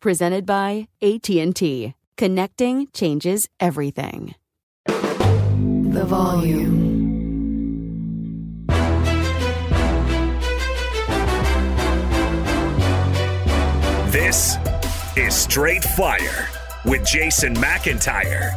Presented by AT&T. Connecting changes everything. The volume. This is Straight Fire with Jason McIntyre.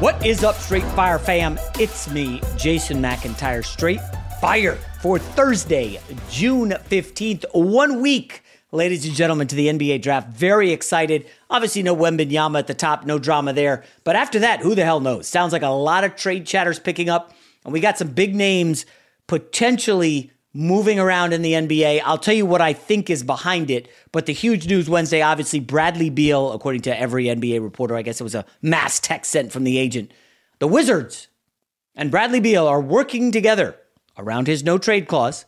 What is up, Straight Fire fam? It's me, Jason McIntyre, Straight Fire for Thursday, June 15th. One week, ladies and gentlemen, to the NBA draft. Very excited. Obviously, no Wembanyama at the top, no drama there. But after that, who the hell knows? Sounds like a lot of trade chatters picking up. And we got some big names potentially moving around in the NBA. I'll tell you what I think is behind it. But the huge news Wednesday, obviously, Bradley Beal, according to every NBA reporter, I guess it was a mass text sent from the agent. The Wizards and Bradley Beal are working together around his no trade clause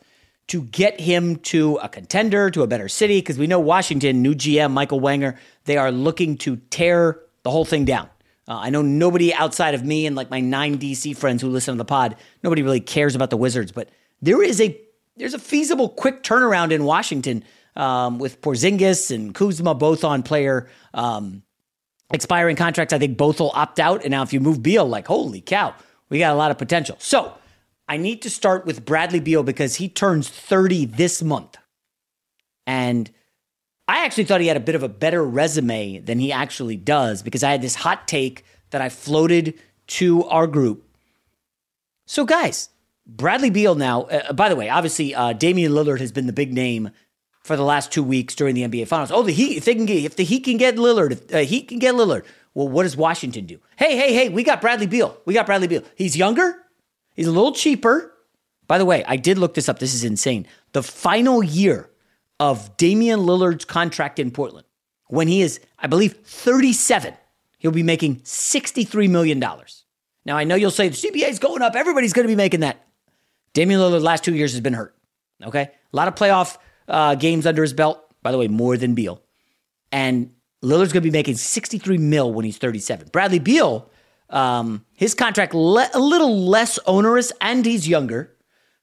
to get him to a contender, to a better city, because we know Washington, new GM Michael Winger, they are looking to tear the whole thing down. Uh, I know nobody outside of me and like my nine DC friends who listen to the pod, nobody really cares about the Wizards, but there is a there's a feasible quick turnaround in Washington um, with Porzingis and Kuzma both on player um, expiring contracts. I think both will opt out. And now if you move Beal, like holy cow, we got a lot of potential. So I need to start with Bradley Beal because he turns 30 this month. And I actually thought he had a bit of a better resume than he actually does because I had this hot take that I floated to our group. So, guys, Bradley Beal now, uh, by the way, obviously, uh, Damian Lillard has been the big name for the last two weeks during the NBA Finals. Oh, the Heat, if they can get, if the Heat can get Lillard, if uh, Heat can get Lillard, well, what does Washington do? Hey, hey, hey, we got Bradley Beal. We got Bradley Beal. He's younger. He's a little cheaper. By the way, I did look this up. This is insane. The final year of Damian Lillard's contract in Portland, when he is, I believe, 37, he'll be making $63 million. Now, I know you'll say the CBA is going up. Everybody's going to be making that. Damian Lillard the last two years has been hurt. Okay, a lot of playoff uh, games under his belt. By the way, more than Beal, and Lillard's going to be making 63 mil when he's 37. Bradley Beal, um, his contract le- a little less onerous, and he's younger.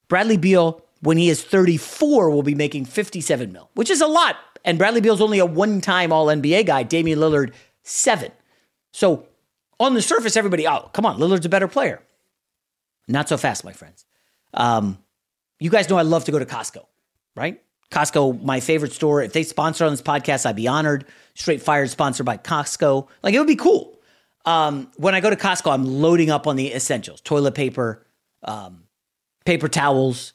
Bradley Beal, when he is 34, will be making 57 mil, which is a lot. And Bradley Beal's only a one-time All NBA guy. Damian Lillard, seven. So on the surface, everybody, oh, come on, Lillard's a better player. Not so fast, my friends. Um, you guys know I love to go to Costco, right? Costco, my favorite store. If they sponsor on this podcast, I'd be honored. Straight Fired sponsored by Costco. Like it would be cool. Um, when I go to Costco, I'm loading up on the essentials: toilet paper, um, paper towels,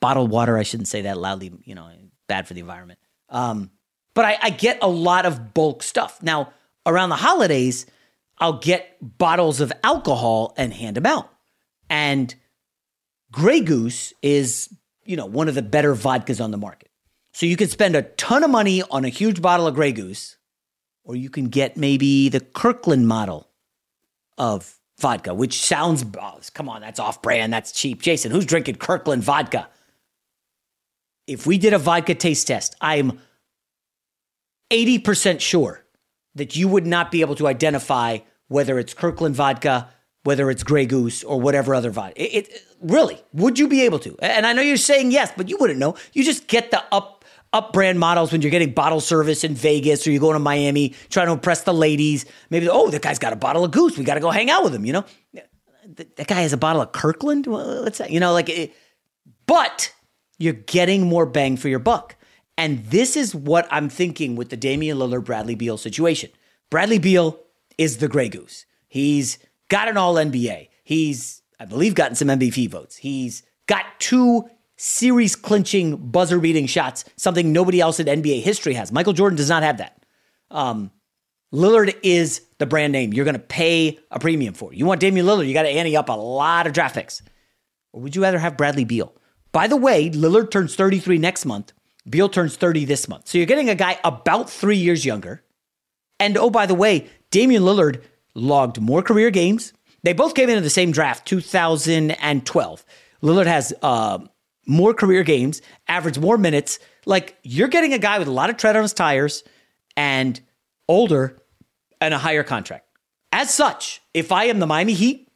bottled water. I shouldn't say that loudly. You know, bad for the environment. Um, but I, I get a lot of bulk stuff. Now around the holidays, I'll get bottles of alcohol and hand them out. And Grey Goose is, you know, one of the better vodkas on the market. So you can spend a ton of money on a huge bottle of Grey Goose, or you can get maybe the Kirkland model of vodka, which sounds, oh, come on, that's off brand, that's cheap. Jason, who's drinking Kirkland vodka? If we did a vodka taste test, I'm 80% sure that you would not be able to identify whether it's Kirkland vodka, whether it's Grey Goose, or whatever other vodka. It, it, really, would you be able to? And I know you're saying yes, but you wouldn't know. You just get the up up brand models when you're getting bottle service in Vegas or you're going to Miami trying to impress the ladies. Maybe, oh, that guy's got a bottle of Goose. We got to go hang out with him, you know? That guy has a bottle of Kirkland? What's that? You know, like, it, but you're getting more bang for your buck. And this is what I'm thinking with the Damian Lillard Bradley Beal situation. Bradley Beal is the Grey Goose. He's got an all NBA. He's, I believe, gotten some MVP votes. He's got two series clinching, buzzer beating shots, something nobody else in NBA history has. Michael Jordan does not have that. Um, Lillard is the brand name you're going to pay a premium for. You want Damian Lillard, you got to ante up a lot of draft picks. Or would you rather have Bradley Beal? By the way, Lillard turns 33 next month. Beal turns 30 this month. So you're getting a guy about three years younger. And oh, by the way, Damian Lillard logged more career games. They both came into the same draft, 2012. Lillard has uh, more career games, average more minutes. Like you're getting a guy with a lot of tread on his tires and older and a higher contract. As such, if I am the Miami Heat,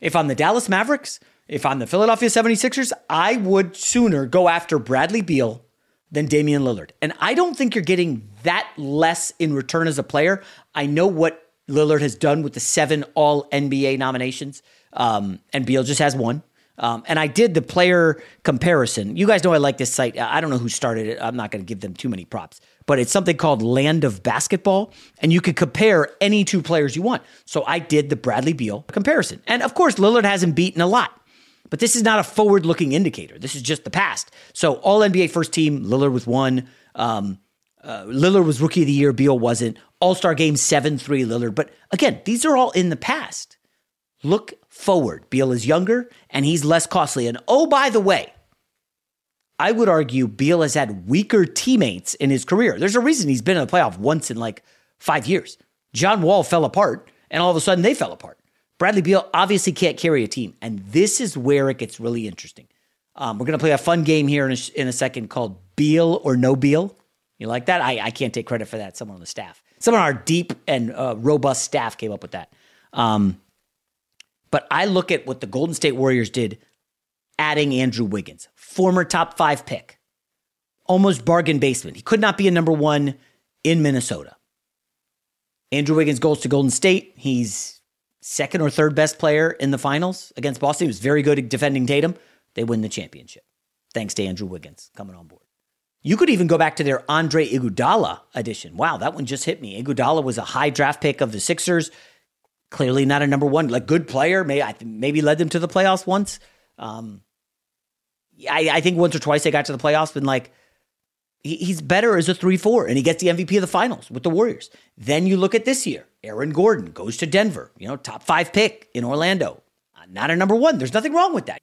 if I'm the Dallas Mavericks, if I'm the Philadelphia 76ers, I would sooner go after Bradley Beal than Damian Lillard. And I don't think you're getting that less in return as a player. I know what Lillard has done with the seven all NBA nominations, um, and Beal just has one. Um, and I did the player comparison. You guys know I like this site. I don't know who started it. I'm not going to give them too many props, but it's something called Land of Basketball, and you can compare any two players you want. So I did the Bradley Beal comparison. And of course, Lillard hasn't beaten a lot, but this is not a forward looking indicator. This is just the past. So all NBA first team, Lillard with one. Um, uh, Lillard was rookie of the year, Beal wasn't. All star game 7 3 Lillard. But again, these are all in the past. Look forward. Beal is younger and he's less costly. And oh, by the way, I would argue Beal has had weaker teammates in his career. There's a reason he's been in the playoff once in like five years. John Wall fell apart, and all of a sudden they fell apart. Bradley Beal obviously can't carry a team, and this is where it gets really interesting. Um, we're going to play a fun game here in a, in a, second called Beal or No Beal. You like that? I, I, can't take credit for that. Someone on the staff, someone on our deep and uh, robust staff came up with that. Um, but I look at what the Golden State Warriors did adding Andrew Wiggins, former top five pick, almost bargain basement. He could not be a number one in Minnesota. Andrew Wiggins goes to Golden State. He's second or third best player in the finals against Boston. He was very good at defending Tatum. They win the championship. Thanks to Andrew Wiggins coming on board. You could even go back to their Andre Iguodala addition. Wow, that one just hit me. Iguodala was a high draft pick of the Sixers clearly not a number one, like good player. May I maybe led them to the playoffs once. Um, I, I think once or twice they got to the playoffs, and like he, he's better as a three four, and he gets the MVP of the finals with the Warriors. Then you look at this year, Aaron Gordon goes to Denver, you know, top five pick in Orlando, uh, not a number one. There's nothing wrong with that.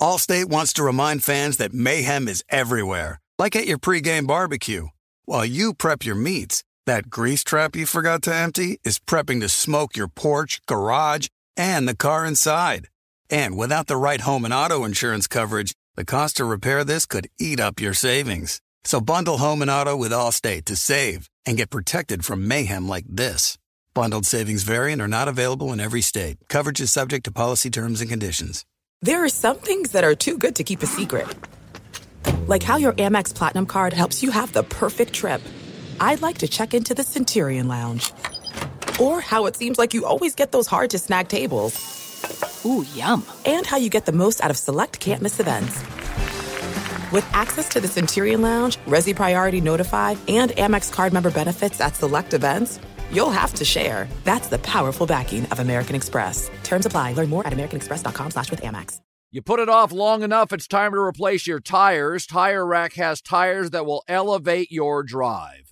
Allstate wants to remind fans that mayhem is everywhere, like at your pregame barbecue. While you prep your meats, that grease trap you forgot to empty is prepping to smoke your porch, garage, and the car inside. And without the right home and auto insurance coverage, the cost to repair this could eat up your savings. So bundle home and auto with Allstate to save and get protected from mayhem like this. Bundled savings variant are not available in every state. Coverage is subject to policy terms and conditions. There are some things that are too good to keep a secret. Like how your Amex Platinum card helps you have the perfect trip. I'd like to check into the Centurion Lounge. Or how it seems like you always get those hard to snag tables. Ooh, yum. And how you get the most out of select can't miss events. With access to the Centurion Lounge, Resy Priority Notify, and Amex card member benefits at select events, you'll have to share. That's the powerful backing of American Express. Terms apply. Learn more at americanexpress.com slash with Amex. You put it off long enough, it's time to replace your tires. Tire Rack has tires that will elevate your drive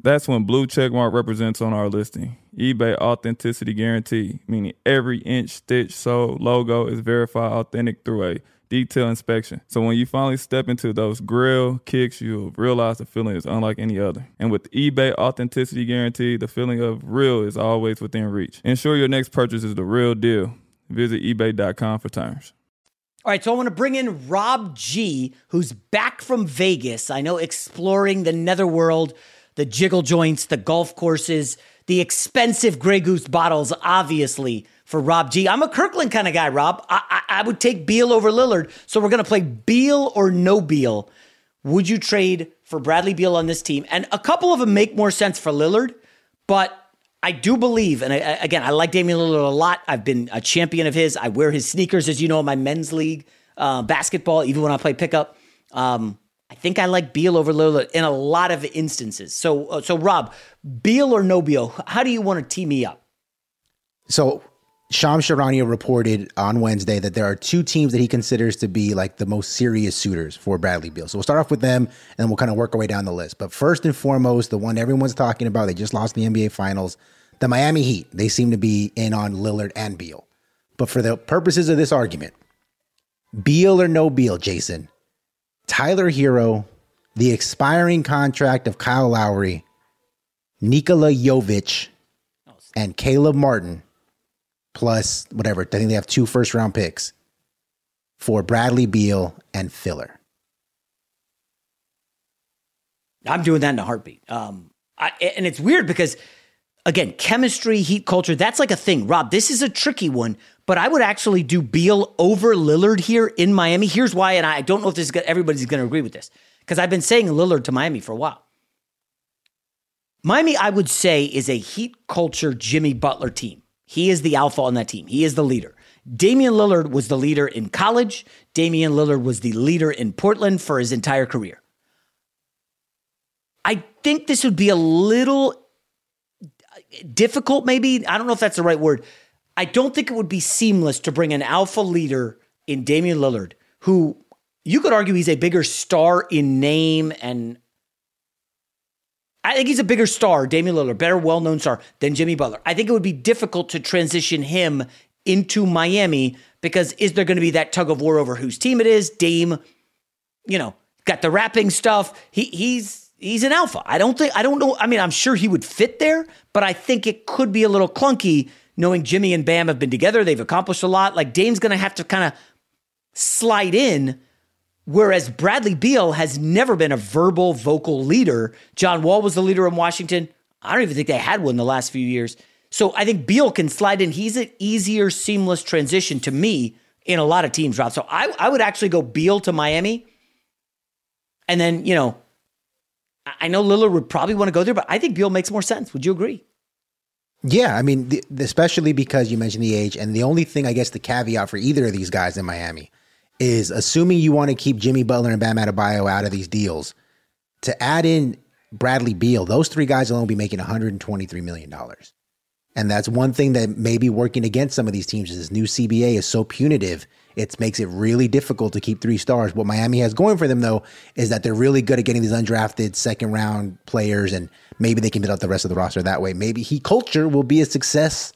That's when blue checkmark represents on our listing. eBay authenticity guarantee, meaning every inch, stitch, sole, logo is verified authentic through a detailed inspection. So when you finally step into those grill kicks, you'll realize the feeling is unlike any other. And with eBay Authenticity Guarantee, the feeling of real is always within reach. Ensure your next purchase is the real deal. Visit eBay.com for terms. All right, so I want to bring in Rob G, who's back from Vegas. I know exploring the netherworld, the jiggle joints, the golf courses, the expensive Grey Goose bottles, obviously for Rob G. I'm a Kirkland kind of guy, Rob. I, I, I would take Beal over Lillard. So we're going to play Beal or no Beal. Would you trade for Bradley Beal on this team? And a couple of them make more sense for Lillard, but I do believe, and I, again, I like Damian Lillard a lot. I've been a champion of his. I wear his sneakers, as you know, in my men's league uh, basketball, even when I play pickup. Um, I think I like Beal over Lillard in a lot of instances. So, uh, so Rob, Beal or no Beal? How do you want to tee me up? So Shams Charania reported on Wednesday that there are two teams that he considers to be like the most serious suitors for Bradley Beal. So we'll start off with them and we'll kind of work our way down the list. But first and foremost, the one everyone's talking about, they just lost the NBA Finals, the Miami Heat. They seem to be in on Lillard and Beal. But for the purposes of this argument, Beal or no Beal, Jason, Tyler Herro, the expiring contract of Kyle Lowry, Nikola Jovic, and Caleb Martin plus whatever. I think they have two first round picks for Bradley Beal and Filler. I'm doing that in a heartbeat. Um, I, and it's weird because, again, chemistry, heat culture, that's like a thing. Rob, this is a tricky one, but I would actually do Beal over Lillard here in Miami. Here's why, and I don't know if this is everybody's going to agree with this because I've been saying Lillard to Miami for a while. Miami, I would say, is a heat culture Jimmy Butler team. He is the alpha on that team. He is the leader. Damian Lillard was the leader in college. Damian Lillard was the leader in Portland for his entire career. I think this would be a little difficult, maybe. I don't know if that's the right word. I don't think it would be seamless to bring an alpha leader in Damian Lillard, who you could argue he's a bigger star in name and I think he's a bigger star, Damian Lillard, better well known star than Jimmy Butler. I think it would be difficult to transition him into Miami because is there going to be that tug of war over whose team it is? Dame, you know, got the rapping stuff. He he's he's an alpha. I don't think I don't know. I mean, I'm sure he would fit there, but I think it could be a little clunky knowing Jimmy and Bam have been together. They've accomplished a lot. Like Dame's going to have to kind of slide in Whereas Bradley Beal has never been a verbal, vocal leader. John Wall was the leader in Washington. I don't even think they had one the last few years. So I think Beal can slide in. He's an easier, seamless transition to me in a lot of teams, Rob. So I, I would actually go Beal to Miami. And then, you know, I know Lillard would probably want to go there, but I think Beal makes more sense. Would you agree? Yeah, I mean, the, especially because you mentioned the age, and the only thing I guess the caveat for either of these guys in Miami is assuming you want to keep Jimmy Butler and Bam Adebayo out of these deals, to add in Bradley Beal, those three guys will only be making $123 million. And that's one thing that may be working against some of these teams is this new CBA is so punitive. It makes it really difficult to keep three stars. What Miami has going for them, though, is that they're really good at getting these undrafted second round players, and maybe they can build out the rest of the roster that way. Maybe he culture will be a success,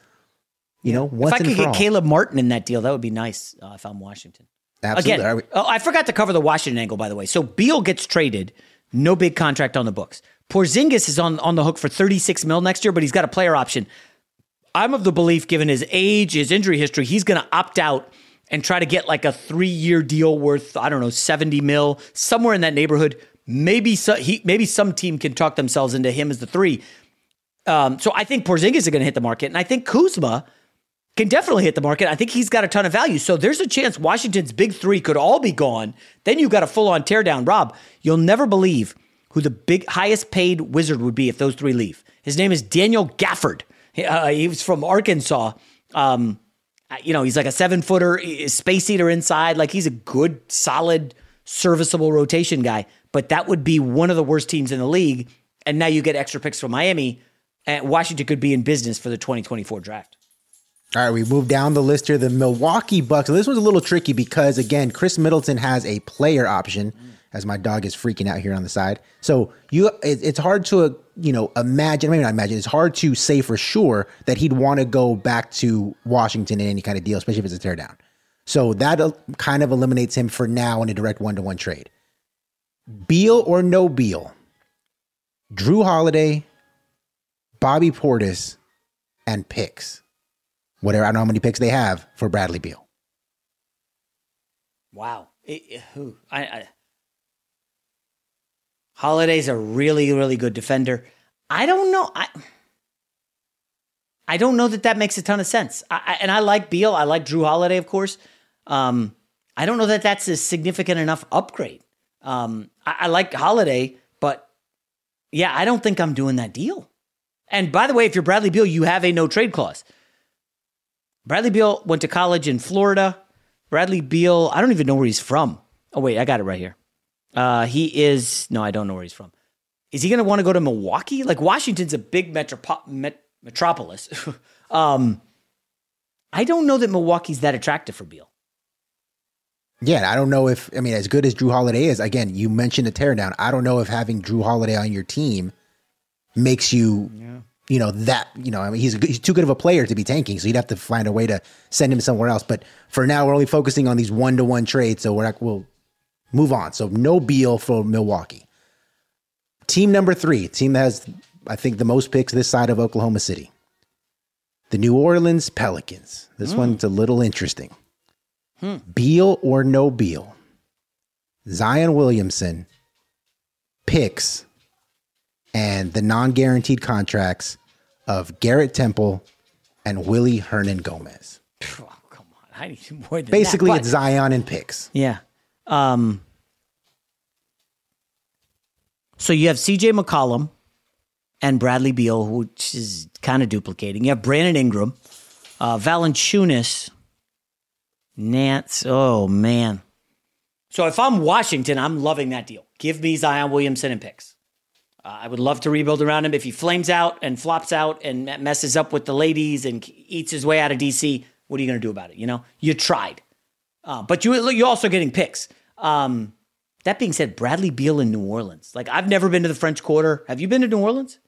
you know, once If I could get all. Caleb Martin in that deal, that would be nice uh, if I'm Washington. Absolutely. Again, oh, I forgot to cover the Washington angle, by the way. So Beal gets traded, no big contract on the books. Porzingis is on, on the hook for 36 mil next year, but he's got a player option. I'm of the belief, given his age, his injury history, he's going to opt out and try to get like a three year deal worth, I don't know, 70 mil, somewhere in that neighborhood. Maybe so, he, maybe some team can talk themselves into him as the three. Um, so I think Porzingis is going to hit the market, and I think Kuzma can definitely hit the market. I think he's got a ton of value. So there's a chance Washington's big three could all be gone. Then you've got a full on teardown. Rob, you'll never believe who the big highest paid wizard would be if those three leave. His name is Daniel Gafford. Uh, he was from Arkansas. Um, you know, he's like a seven footer, space eater inside. Like he's a good, solid, serviceable rotation guy. But that would be one of the worst teams in the league. And now you get extra picks from Miami, and Washington could be in business for the 2024 draft. All right, we move down the list here. The Milwaukee Bucks. This one's a little tricky because again, Khris Middleton has a player option, as my dog is freaking out here on the side. So you, it, it's hard to you know imagine. Maybe not imagine. It's hard to say for sure that he'd want to go back to Washington in any kind of deal, especially if it's a teardown. So that uh, kind of eliminates him for now in a direct one to one trade. Beal or no Beal, Jrue Holiday, Bobby Portis, and picks whatever I don't know how many picks they have for Bradley Beal. Wow, it, who I, I Holiday's a really really good defender. I don't know. I I don't know that that makes a ton of sense. I, I, and I like Beal. I like Jrue Holiday, of course. Um, I don't know that that's a significant enough upgrade. Um, I, I like Holiday, but yeah, I don't think I'm doing that deal. And by the way, if you're Bradley Beal, you have a no trade clause. Bradley Beal went to college in Florida. Bradley Beal, I don't even know where he's from. Oh, wait, I got it right here. Uh, he is, no, I don't know where he's from. Is he going to want to go to Milwaukee? Like, Washington's a big metropo- met- metropolis. um, I don't know that Milwaukee's that attractive for Beal. Yeah, I don't know if, I mean, as good as Jrue Holiday is, again, you mentioned a teardown. I don't know if having Jrue Holiday on your team makes you yeah you know that you know I mean he's he's too good of a player to be tanking, so you'd have to find a way to send him somewhere else. But for now, we're only focusing on these one to one trades, so we're not, we'll move on. So no Beal for Milwaukee. Team number three, team that has I think the most picks this side of Oklahoma City. The New Orleans Pelicans. This mm. one's a little interesting. Hmm. Beal or no Beal? Zion Williamson picks and the non guaranteed contracts of Garrett Temple and Willy Hernangomez. Oh, come on. I need more than Basically, that, it's Zion and picks. Yeah. Um, so you have CJ McCollum and Bradley Beal, which is kind of duplicating. You have Brandon Ingram, uh, Valanciunas, Nance. Oh, man. So if I'm Washington, I'm loving that deal. Give me Zion Williamson and picks. Uh, I would love to rebuild around him. If he flames out and flops out and messes up with the ladies and eats his way out of DC, what are you going to do about it? You know, you tried, uh, but you you're also getting picks. Um, that being said, Bradley Beal in New Orleans. Like I've never been to the French Quarter. Have you been to New Orleans?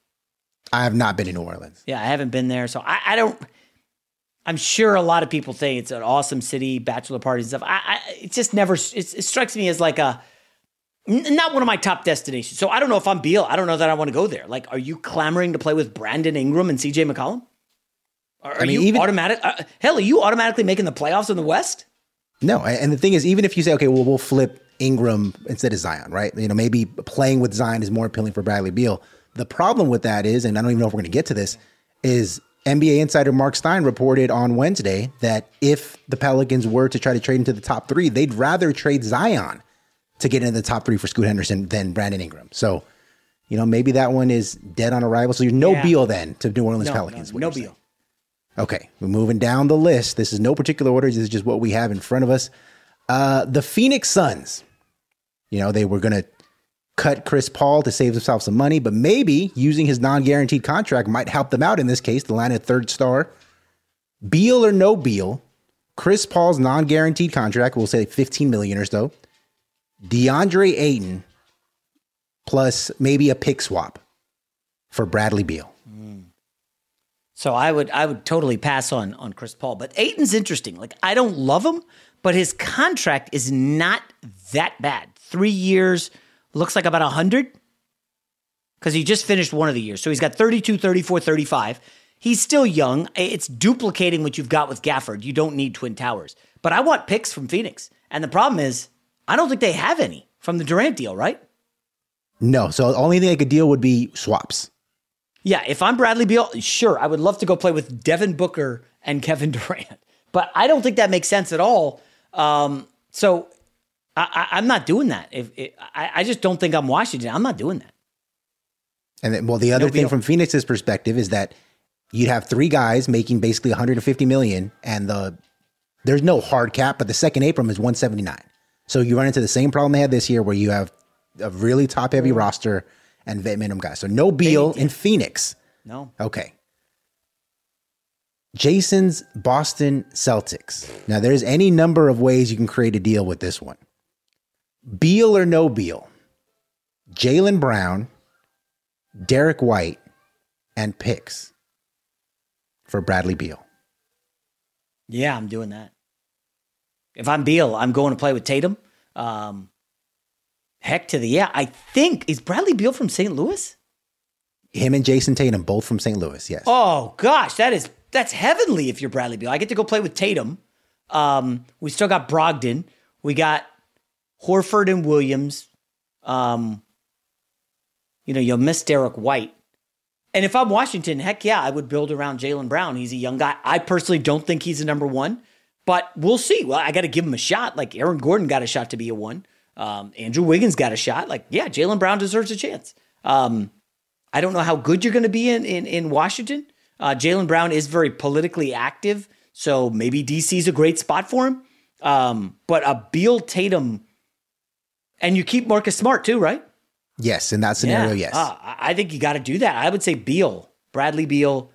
I have not been to New Orleans. Yeah, I haven't been there, so I, I don't. I'm sure a lot of people think it's an awesome city, bachelor parties and stuff. I, I it just never. It, it strikes me as like a not one of my top destinations. So I don't know if I'm Beal. I don't know that I want to go there. Like, are you clamoring to play with Brandon Ingram and CJ McCollum? Are, I mean, you even, automatic? Uh, hell, are you automatically making the playoffs in the West? No, and the thing is, even if you say, okay, well, we'll flip Ingram instead of Zion, right? You know, maybe playing with Zion is more appealing for Bradley Beal. The problem with that is, and I don't even know if we're going to get to this, is NBA insider Marc Stein reported on Wednesday that if the Pelicans were to try to trade into the top three, they'd rather trade Zion to get into the top three for Scoot Henderson than Brandon Ingram. So, you know, maybe that one is dead on arrival. So you're no yeah. Beal then to New Orleans no, Pelicans. No, no Beal. Okay, we're moving down the list. This is no particular order. This is just what we have in front of us. Uh, the Phoenix Suns. You know, they were going to cut Chris Paul to save themselves some money, but maybe using his non-guaranteed contract might help them out in this case. The line of third star. Beal or no Beal, Chris Paul's non-guaranteed contract, we'll say 15 million or so, DeAndre Ayton plus maybe a pick swap for Bradley Beal. So I would I would totally pass on on Chris Paul, but Ayton's interesting. Like I don't love him, but his contract is not that bad. Three years, looks like about a 100 because he just finished one of the years. So he's got 32, 34, 35. He's still young. It's duplicating what you've got with Gafford. You don't need Twin Towers. But I want picks from Phoenix. And the problem is, I don't think they have any from the Durant deal, right? No. So the only thing they could deal would be swaps. Yeah. If I'm Bradley Beal, sure, I would love to go play with Devin Booker and Kevin Durant. But I don't think that makes sense at all. Um, so I, am not doing that. If, if I, I, just don't think I'm Washington. I'm not doing that. And then, well, the other no thing from Phoenix's perspective is that you'd have three guys making basically 150 million, and the there's no hard cap, but the second apron is 179. So you run into the same problem they had this year, where you have a really top heavy mm. roster and vet minimum guys. So no Beal in Phoenix. No. Okay. Jason's Boston Celtics. Now, there's any number of ways you can create a deal with this one. Beal or no Beal, Jaylen Brown, Derrick White, and picks for Bradley Beal. Yeah, I'm doing that. If I'm Beal, I'm going to play with Tatum. Um, heck to the yeah. I think is Bradley Beal from St. Louis. Him and Jayson Tatum both from St. Louis. Yes. Oh gosh, that is that's heavenly. If you're Bradley Beal, I get to go play with Tatum. Um, we still got Brogdon. We got Horford and Williams. Um, you know, you'll miss Derrick White. And if I'm Washington, heck yeah, I would build around Jaylen Brown. He's a young guy. I personally don't think he's a number one, but we'll see. Well, I got to give him a shot. Like Aaron Gordon got a shot to be a one. Um, Andrew Wiggins got a shot. Like, yeah, Jaylen Brown deserves a chance. Um, I don't know how good you're going to be in, in, in Washington. Uh, Jaylen Brown is very politically active, so maybe DC is a great spot for him. Um, but a Beal Tatum, and you keep Marcus Smart too, right? Yes, in that scenario, yeah. yes. Uh, I think you got to do that. I would say Beal, Bradley Beal,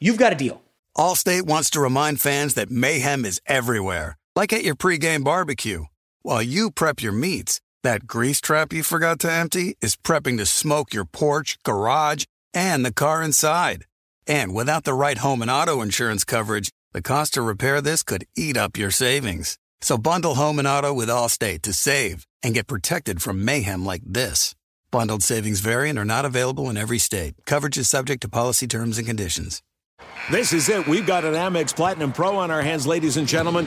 you've got a deal. Allstate wants to remind fans that mayhem is everywhere, like at your pregame barbecue. While you prep your meats, that grease trap you forgot to empty is prepping to smoke your porch, garage, and the car inside. And without the right home and auto insurance coverage, the cost to repair this could eat up your savings. So bundle home and auto with Allstate to save and get protected from mayhem like this. Bundled savings variant are not available in every state. Coverage is subject to policy terms and conditions. This is it. We've got an Amex Platinum Pro on our hands, ladies and gentlemen.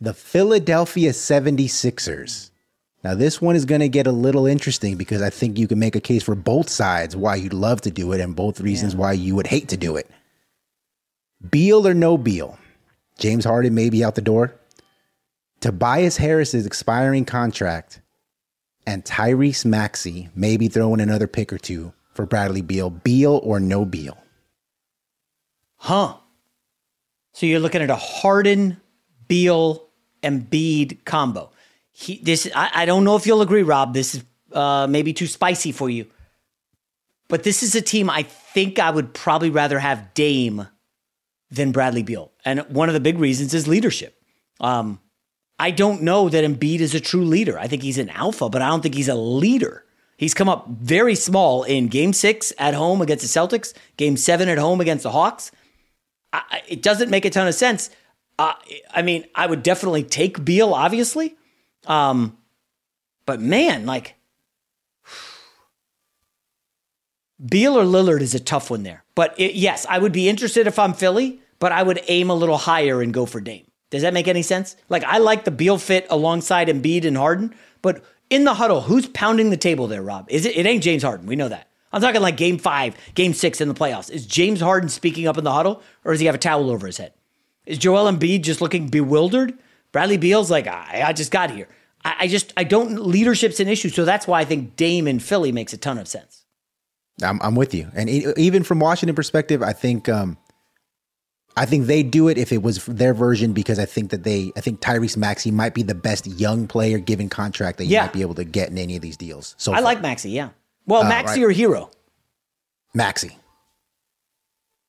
the Philadelphia 76ers. Now, this one is going to get a little interesting because I think you can make a case for both sides why you'd love to do it and both reasons yeah. why you would hate to do it. Beal or no Beal? James Harden may be out the door. Tobias Harris's expiring contract and Tyrese Maxey may be throwing another pick or two for Bradley Beal. Beal or no Beal? Huh. So you're looking at a Harden, Beal, Embiid combo. He, this I, I don't know if you'll agree, Rob. This is uh, maybe too spicy for you, but this is a team I think I would probably rather have Dame than Bradley Beal, and one of the big reasons is leadership. Um, I don't know that Embiid is a true leader. I think he's an alpha, but I don't think he's a leader. He's come up very small in game six at home against the Celtics, game seven at home against the Hawks. I, it doesn't make a ton of sense. I mean, I would definitely take Beal, obviously. Um, but man, like, Beal or Lillard is a tough one there. But it, yes, I would be interested if I'm Philly, but I would aim a little higher and go for Dame. Does that make any sense? Like I like the Beal fit alongside Embiid and Harden, but in the huddle, who's pounding the table there, Rob? Is it? It ain't James Harden. We know that. I'm talking like Game Five, Game Six in the playoffs. Is James Harden speaking up in the huddle, or does he have a towel over his head? Is Joel Embiid just looking bewildered? Bradley Beal's like, I, I just got here. I, I just I don't. Leadership's an issue, so that's why I think Dame in Philly makes a ton of sense. I'm, I'm with you, and even from Washington perspective, I think um, I think they'd do it if it was their version because I think that they, I think Tyrese Maxey might be the best young player given contract that you yeah. might be able to get in any of these deals. So I far. like Maxey, yeah. Well, uh, Maxey right. or Herro? Maxey.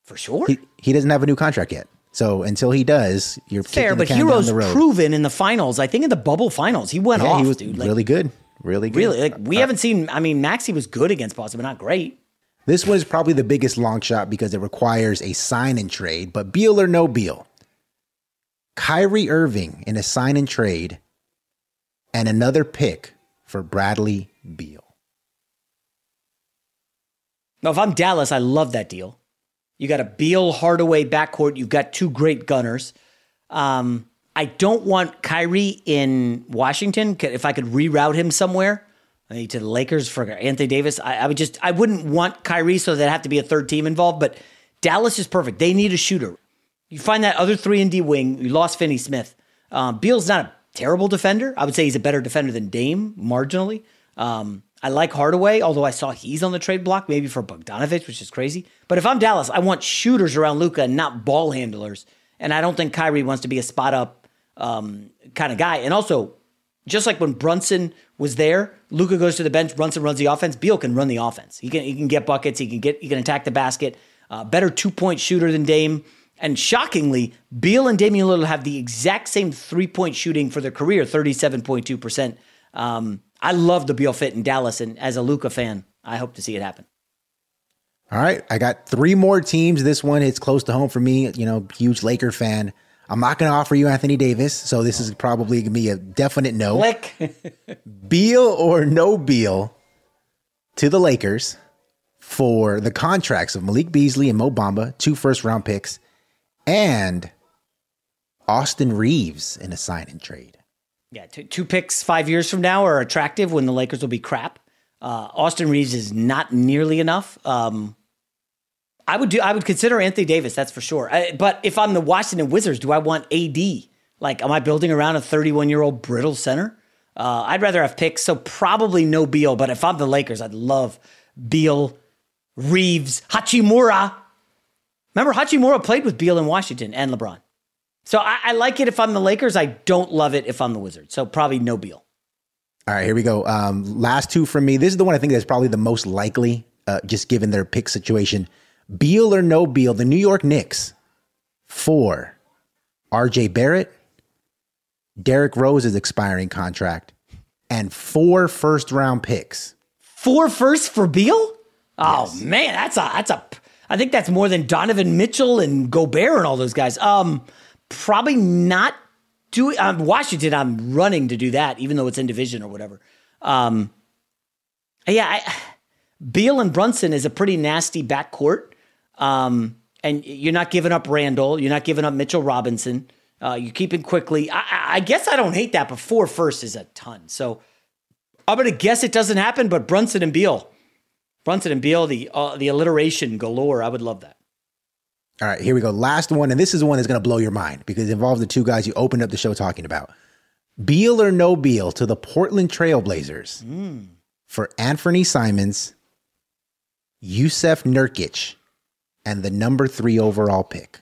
For sure. He, he, doesn't have a new contract yet. So until he does, you're fair. But Herro's proven in the finals. I think in the bubble finals, he went yeah, off. He was dude. really good, really good. Really, like we uh, haven't seen. I mean, Maxey was good against Boston, but not great. This is probably the biggest long shot because it requires a sign and trade, but Beal or no Beal. Kyrie Irving in a sign and trade and another pick for Bradley Beal. Now, if I'm Dallas, I love that deal. You got a Beal Hardaway backcourt. You've got two great gunners. Um, I don't want Kyrie in Washington. If I could reroute him somewhere, to the Lakers for Anthony Davis. I, I, would just I wouldn't want Kyrie, so there'd have to be a third team involved. But Dallas is perfect. They need a shooter. You find that other three and D wing. You lost Finney Smith. Um, Beal's not a terrible defender. I would say he's a better defender than Dame marginally. Um, I like Hardaway, although I saw he's on the trade block, maybe for Bogdanovich, which is crazy. But if I'm Dallas, I want shooters around Luka and not ball handlers. And I don't think Kyrie wants to be a spot up um, kind of guy. And also, just like when Brunson was there, Luka goes to the bench, Brunson runs the offense. Beal can run the offense. He can he can get buckets. He can get he can attack the basket. Uh, better two point shooter than Dame. And shockingly, Beal and Damian Lillard have the exact same three point shooting for their career, thirty seven point two percent. Um, I love the Beal fit in Dallas, and as a Luka fan, I hope to see it happen. All right, I got three more teams. This one it's close to home for me. You know, huge Laker fan. I'm not going to offer you Anthony Davis, so this is probably going to be a definite no. Click. Beal or no Beal to the Lakers for the contracts of Malik Beasley and Mo Bamba, two first round picks, and Austin Reaves in a sign and trade. Yeah, two, two picks five years from now are attractive when the Lakers will be crap. Uh, Austin Reaves is not nearly enough. Um, I would do. I would consider Anthony Davis. That's for sure. I, but if I'm the Washington Wizards, do I want AD? Like, am I building around a 31 year old brittle center? Uh, I'd rather have picks. So probably no Beal. But if I'm the Lakers, I'd love Beal, Reaves, Hachimura. Remember, Hachimura played with Beal in Washington and LeBron. So I, I like it if I'm the Lakers. I don't love it if I'm the Wizards. So probably no Beal. All right, here we go. Um, last two from me. This is the one I think that's probably the most likely, uh, just given their pick situation. Beal or no Beal, the New York Knicks for RJ Barrett, Derrick Rose's expiring contract, and four first round picks. Four firsts for Beal? Oh yes. man, that's a that's a I think that's more than Donovan Mitchell and Gobert and all those guys. Um, probably not doing. um, Washington. I'm running to do that, even though it's in division or whatever. Um, yeah, I, Beal and Brunson is a pretty nasty backcourt. Um, and you're not giving up Randle. you're not giving up Mitchell Robinson. Uh, you keep him quickly. I, I guess I don't hate that, but four first is a ton. So I'm going to guess it doesn't happen, but Brunson and Beal. Brunson and Beal, the, uh, the alliteration galore. I would love that. All right, here we go. Last one, and this is the one that's going to blow your mind because it involves the two guys you opened up the show talking about. Beal or no Beal to the Portland Trailblazers mm. for Anfernee Simons, Jusuf Nurkic, and the number three overall pick.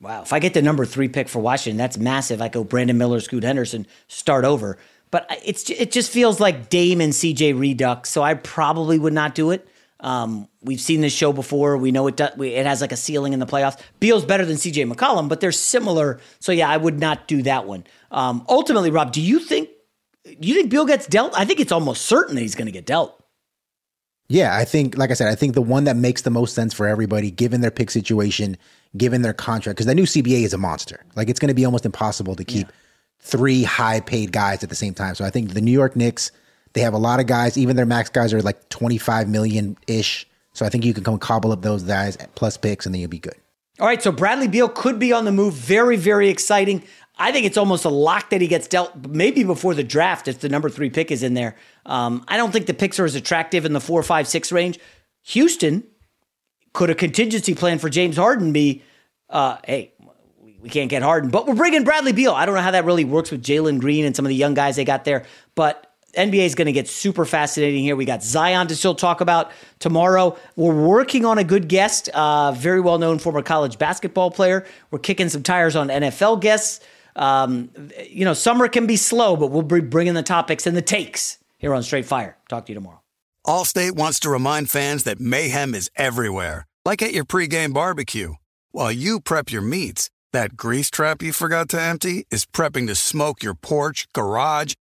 Wow. If I get the number three pick for Washington, that's massive. I go Brandon Miller, Scoot Henderson, start over. But it's it just feels like Dame and CJ Redux, so I probably would not do it. Um, we've seen this show before. We know it does, it has like a ceiling in the playoffs. Beal's better than CJ McCollum, but they're similar. So yeah, I would not do that one. Um, ultimately, Rob, do you think do you think Beal gets dealt? I think it's almost certain that he's going to get dealt. Yeah, I think, like I said, I think the one that makes the most sense for everybody, given their pick situation, given their contract, because that new CBA is a monster. Like it's going to be almost impossible to keep yeah. three high paid guys at the same time. So I think the New York Knicks, they have a lot of guys. Even their max guys are like 25 million ish. So I think you can come cobble up those guys plus picks and then you'll be good. All right, so Bradley Beal could be on the move. Very, very exciting. I think it's almost a lock that he gets dealt maybe before the draft if the number three pick is in there. Um, I don't think the picks are as attractive in the four, five, six range. Houston could a contingency plan for James Harden be, uh, hey, we can't get Harden, but we're bringing Bradley Beal. I don't know how that really works with Jalen Green and some of the young guys they got there, but NBA is going to get super fascinating here. We got Zion to still talk about tomorrow. We're working on a good guest, uh, very well known former college basketball player. We're kicking some tires on NFL guests. Um, you know, summer can be slow, but we'll be bringing the topics and the takes here on Straight Fire. Talk to you tomorrow. Allstate wants to remind fans that mayhem is everywhere, like at your pregame barbecue. While you prep your meats, that grease trap you forgot to empty is prepping to smoke your porch, garage,